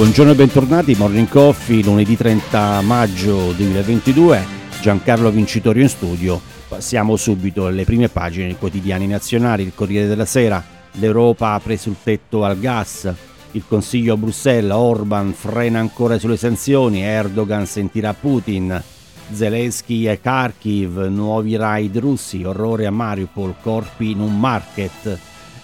Buongiorno e bentornati, Morning Coffee, lunedì 30 maggio 2022, Giancarlo Vincitorio in studio. Passiamo subito alle prime pagine dei quotidiani nazionali, il Corriere della Sera, l'Europa apre sul tetto al gas, il Consiglio a Bruxelles, Orban frena ancora sulle sanzioni, Erdogan sentirà Putin, Zelensky e Kharkiv, nuovi raid russi, orrore a Mariupol, corpi in un market.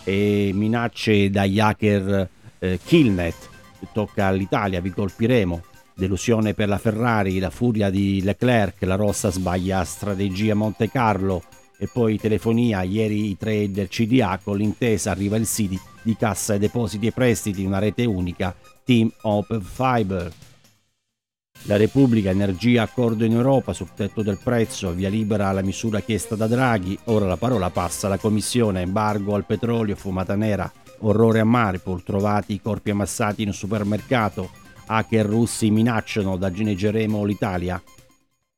E minacce dagli hacker eh, Killnet tocca all'Italia, vi colpiremo. Delusione per la Ferrari, la furia di Leclerc, la rossa sbaglia strategia Monte Carlo e poi telefonia, ieri i tre del CDA con l'intesa arriva il sito di cassa e depositi e prestiti, una rete unica, Team Open Fiber. La Repubblica, energia, accordo in Europa sul tetto del prezzo, via libera alla misura chiesta da Draghi, ora la parola passa alla Commissione, embargo al petrolio, fumata nera, Orrore a Maripol, trovati i corpi ammassati in un supermercato, hacker russi minacciano, danneggeremo l'Italia.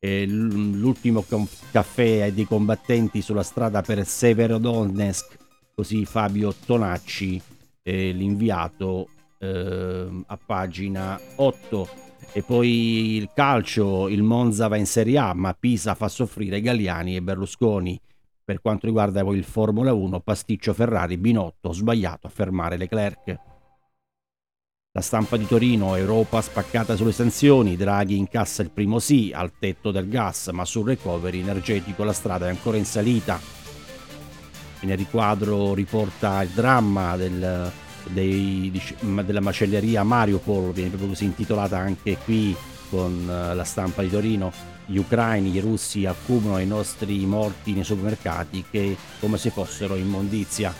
E l'ultimo caffè dei combattenti sulla strada per Severodonetsk, così Fabio Tonacci, eh, l'inviato eh, a pagina 8. E poi il calcio, il Monza va in Serie A, ma Pisa fa soffrire Galliani e Berlusconi. Per quanto riguarda poi il Formula 1, pasticcio Ferrari, Binotto, sbagliato a fermare Leclerc. La stampa di Torino, Europa spaccata sulle sanzioni, Draghi incassa il primo sì al tetto del gas, ma sul recovery energetico la strada è ancora in salita. E nel riquadro riporta il dramma del, dei, della macelleria Mariupol, viene proprio così intitolata anche qui con eh, la stampa di Torino gli ucraini, i russi accumulano i nostri morti nei supermercati che come se fossero immondizia.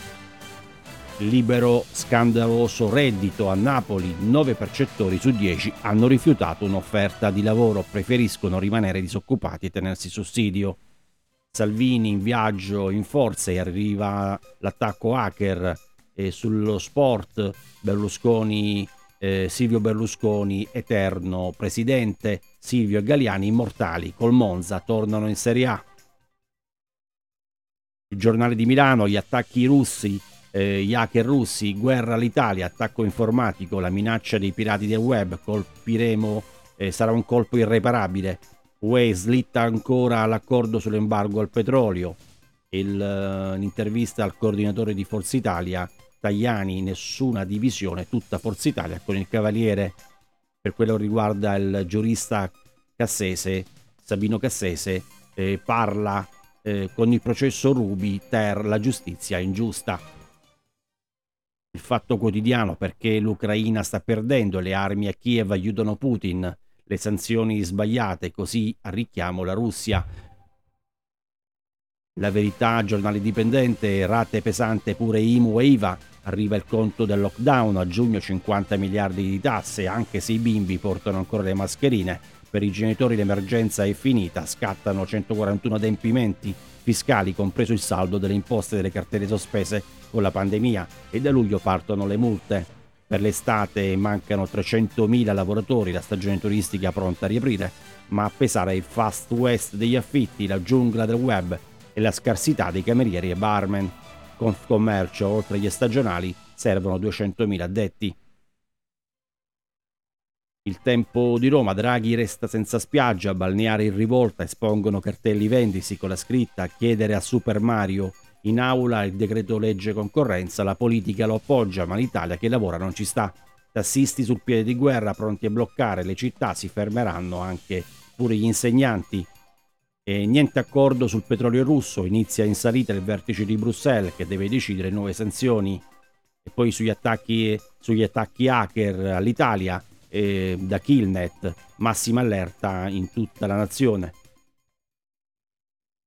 Libero scandaloso reddito a Napoli, 9 percettori su 10 hanno rifiutato un'offerta di lavoro, preferiscono rimanere disoccupati e tenersi sussidio. Salvini in viaggio in forza e arriva l'attacco hacker e sullo sport Berlusconi eh, Silvio Berlusconi eterno presidente, Silvio e Galiani immortali, col Monza tornano in Serie A. Il giornale di Milano, gli attacchi russi, eh, gli hacker russi, guerra all'Italia, attacco informatico, la minaccia dei pirati del web, colpiremo, eh, sarà un colpo irreparabile. UE slitta ancora l'accordo sull'embargo al petrolio. Il, uh, l'intervista al coordinatore di Forza Italia Tajani, nessuna divisione, tutta Forza Italia con il Cavaliere per quello che riguarda il giurista Cassese, Sabino Cassese, eh, parla eh, con il processo Rubi ter la giustizia ingiusta. Il fatto quotidiano perché l'Ucraina sta perdendo, le armi a Kiev aiutano Putin, le sanzioni sbagliate, così arricchiamo la Russia. La verità, giornale dipendente, rate pesante pure IMU e IVA, Arriva il conto del lockdown, a giugno 50 miliardi di tasse, anche se i bimbi portano ancora le mascherine. Per i genitori l'emergenza è finita, scattano 141 adempimenti fiscali, compreso il saldo delle imposte delle cartelle sospese con la pandemia e da luglio partono le multe. Per l'estate mancano 300.000 lavoratori, la stagione turistica pronta a riaprire, ma a pesare il fast west degli affitti, la giungla del web e la scarsità dei camerieri e barman. Confcommercio, oltre agli stagionali, servono 200.000 addetti. Il tempo di Roma, Draghi resta senza spiaggia, balneare in rivolta, espongono cartelli vendisi con la scritta chiedere a Super Mario. In aula il decreto legge concorrenza, la politica lo appoggia, ma l'Italia che lavora non ci sta. Tassisti sul piede di guerra pronti a bloccare le città si fermeranno anche pure gli insegnanti. E niente accordo sul petrolio russo, inizia in salita il vertice di Bruxelles che deve decidere nuove sanzioni. E poi sugli attacchi, sugli attacchi hacker all'Italia, eh, da Killnet, massima allerta in tutta la nazione.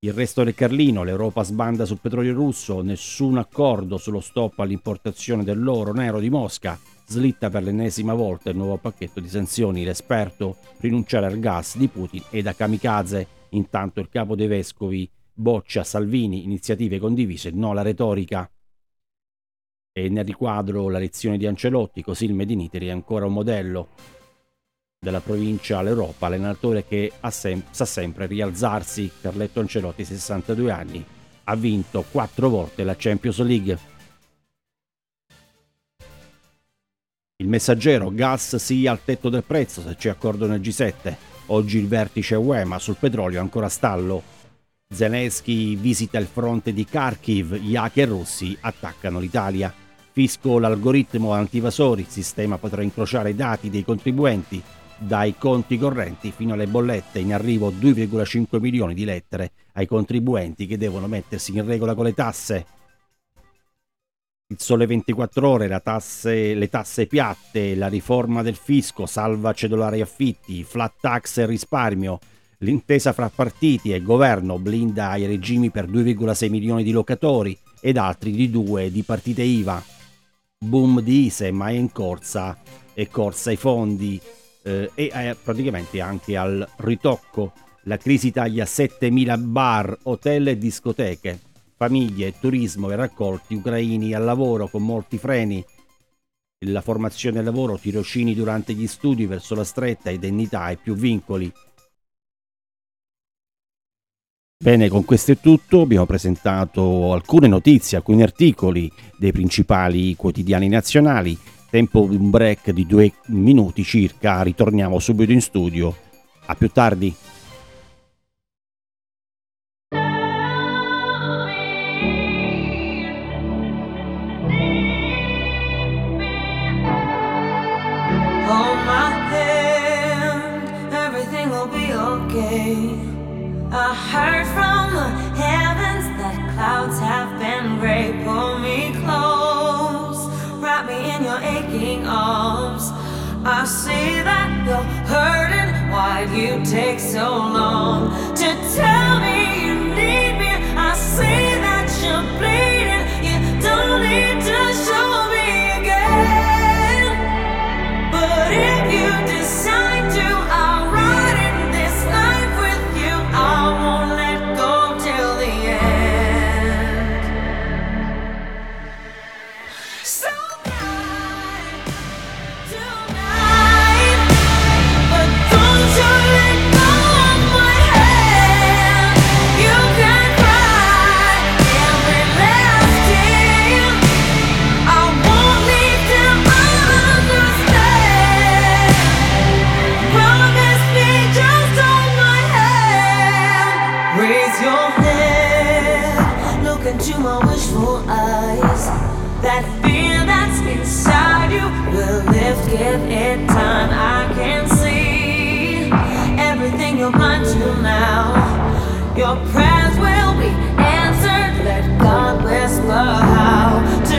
Il resto del Carlino, l'Europa sbanda sul petrolio russo, nessun accordo sullo stop all'importazione dell'oro nero di Mosca, slitta per l'ennesima volta il nuovo pacchetto di sanzioni, l'esperto rinunciare al gas di Putin e da kamikaze Intanto il capo dei vescovi boccia Salvini, iniziative condivise, no alla retorica. E nel riquadro la lezione di Ancelotti, così il Made in Italy è ancora un modello della provincia all'Europa, allenatore che sem- sa sempre rialzarsi. Carletto Ancelotti, 62 anni, ha vinto quattro volte la Champions League. Il messaggero, gas sì al tetto del prezzo se c'è accordo nel G7. Oggi il vertice UE, ma sul petrolio ancora stallo. Zelensky visita il fronte di Kharkiv, gli hacker russi attaccano l'Italia. Fisco l'algoritmo antivasori, il sistema potrà incrociare i dati dei contribuenti dai conti correnti fino alle bollette, in arrivo 2,5 milioni di lettere ai contribuenti che devono mettersi in regola con le tasse. Il sole 24 ore, tasse, le tasse piatte, la riforma del fisco, salva cedolari affitti, flat tax e risparmio, l'intesa fra partiti e governo blinda i regimi per 2,6 milioni di locatori ed altri di due di partite IVA. Boom di ISE, ma è in corsa, è corsa ai fondi eh, e eh, praticamente anche al ritocco. La crisi taglia 7.000 bar, hotel e discoteche famiglie, turismo e raccolti ucraini al lavoro con molti freni, la formazione al lavoro, tirocini durante gli studi verso la stretta, indennità e più vincoli. Bene, con questo è tutto. Abbiamo presentato alcune notizie, alcuni articoli dei principali quotidiani nazionali. Tempo di un break di due minuti circa. Ritorniamo subito in studio. A più tardi. You take so long everything you're blind now. Your prayers will be answered. Let God whisper how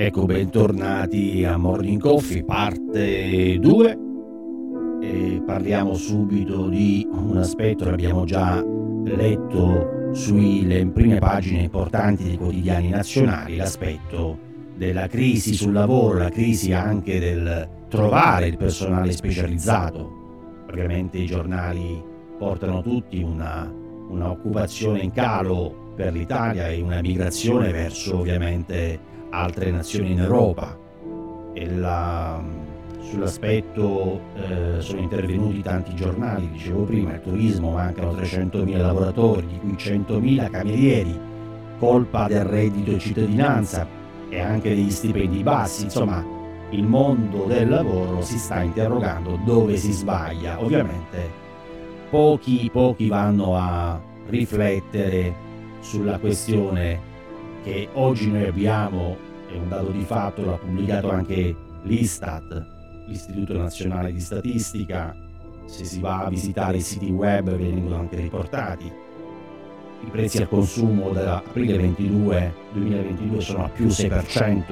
Ecco, bentornati a Morning Coffee, parte 2. E parliamo subito di un aspetto che abbiamo già letto sulle prime pagine importanti dei quotidiani nazionali, l'aspetto della crisi sul lavoro, la crisi anche del trovare il personale specializzato. Ovviamente i giornali portano tutti una, una occupazione in calo per l'Italia e una migrazione verso ovviamente altre nazioni in Europa. La, sull'aspetto eh, sono intervenuti tanti giornali, dicevo prima, il turismo mancano 300.000 lavoratori, di cui 100.000 camerieri, colpa del reddito di cittadinanza e anche degli stipendi bassi, insomma il mondo del lavoro si sta interrogando dove si sbaglia. Ovviamente pochi, pochi vanno a riflettere sulla questione che oggi noi abbiamo, è un dato di fatto, l'ha pubblicato anche l'Istat, l'Istituto Nazionale di Statistica, se si va a visitare i siti web vengono anche riportati. I prezzi al consumo da aprile 22, 2022 sono a più 6%,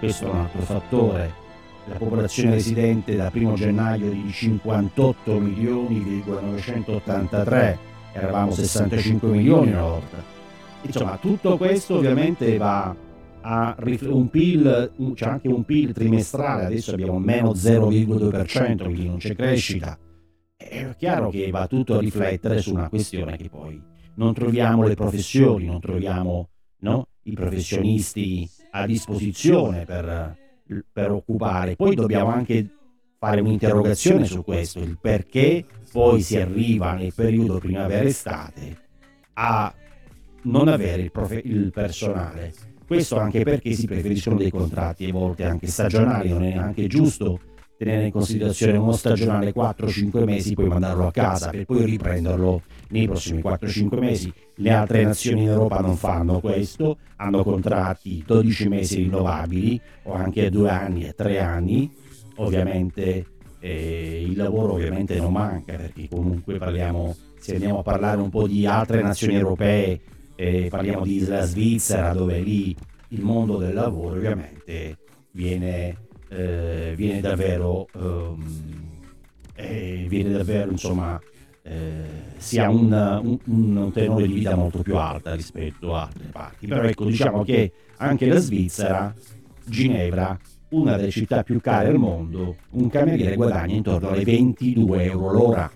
questo è un altro fattore. La popolazione residente da 1 gennaio di 58 milioni, 983, eravamo 65 milioni una volta Insomma, tutto questo ovviamente va a un PIL, c'è anche un PIL trimestrale, adesso abbiamo meno 0,2%, quindi non c'è crescita. È chiaro che va tutto a riflettere su una questione che poi non troviamo le professioni, non troviamo no, i professionisti a disposizione per, per occupare. Poi dobbiamo anche fare un'interrogazione su questo, il perché poi si arriva nel periodo primavera-estate a non avere il, profe- il personale. Questo anche perché si preferiscono dei contratti a volte anche stagionali, non è anche giusto tenere in considerazione uno stagionale 4-5 mesi, poi mandarlo a casa per poi riprenderlo nei prossimi 4-5 mesi. Le altre nazioni in Europa non fanno questo, hanno contratti 12 mesi rinnovabili o anche 2 anni e 3 anni. Ovviamente eh, il lavoro ovviamente non manca perché comunque parliamo, se andiamo a parlare un po' di altre nazioni europee eh, parliamo di Isla Svizzera dove lì il mondo del lavoro ovviamente viene, eh, viene davvero, um, eh, viene davvero insomma, eh, si ha un, un, un, tenore di vita molto più alta rispetto a altre parti. Però ecco diciamo che anche la Svizzera, Ginevra, una delle città più care al mondo, un cameriere guadagna intorno alle 22 euro l'ora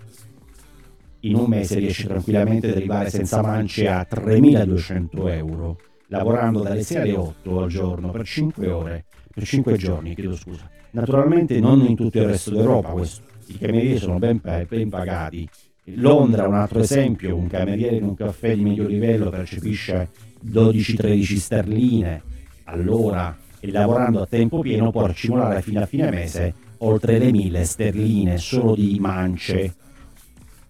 in un mese riesce tranquillamente ad arrivare senza mance a 3.200 euro, lavorando dalle 6 alle 8 al giorno per 5 ore, per 5 giorni, chiedo scusa. Naturalmente non in tutto il resto d'Europa questo, i camerieri sono ben, ben pagati. Londra, un altro esempio, un cameriere in un caffè di medio livello percepisce 12-13 sterline all'ora e lavorando a tempo pieno può accumulare fino a fine mese oltre le 1000 sterline solo di mance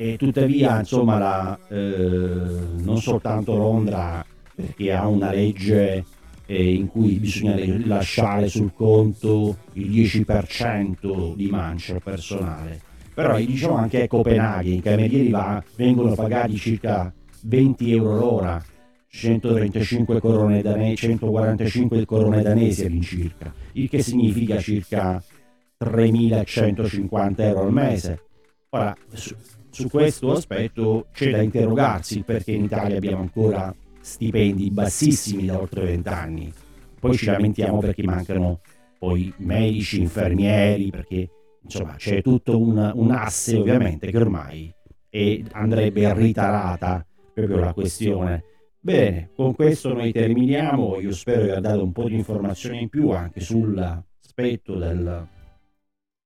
e tuttavia insomma la, eh, non soltanto Londra perché ha una legge eh, in cui bisogna lasciare sul conto il 10% di mancia personale. Però diciamo anche a Copenaghen i camerieri va, vengono pagati circa 20 euro l'ora 135 corone danesi 145 corone danesi all'incirca il che significa circa 3150 euro al mese. Ora su questo aspetto c'è da interrogarsi perché in Italia abbiamo ancora stipendi bassissimi da oltre vent'anni. Poi ci lamentiamo perché mancano poi medici, infermieri, perché insomma c'è tutto un, un asse ovviamente che ormai è, andrebbe ritarata proprio la questione. Bene, con questo noi terminiamo, io spero di aver dato un po' di informazioni in più anche sull'aspetto del,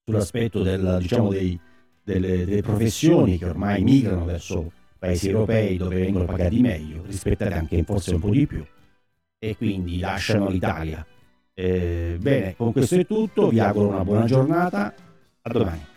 sull'aspetto del diciamo dei delle, delle professioni che ormai migrano verso paesi europei dove vengono pagati meglio, rispettate anche forse un po' di più, e quindi lasciano l'Italia. Eh, bene, con questo è tutto, vi auguro una buona giornata, a domani.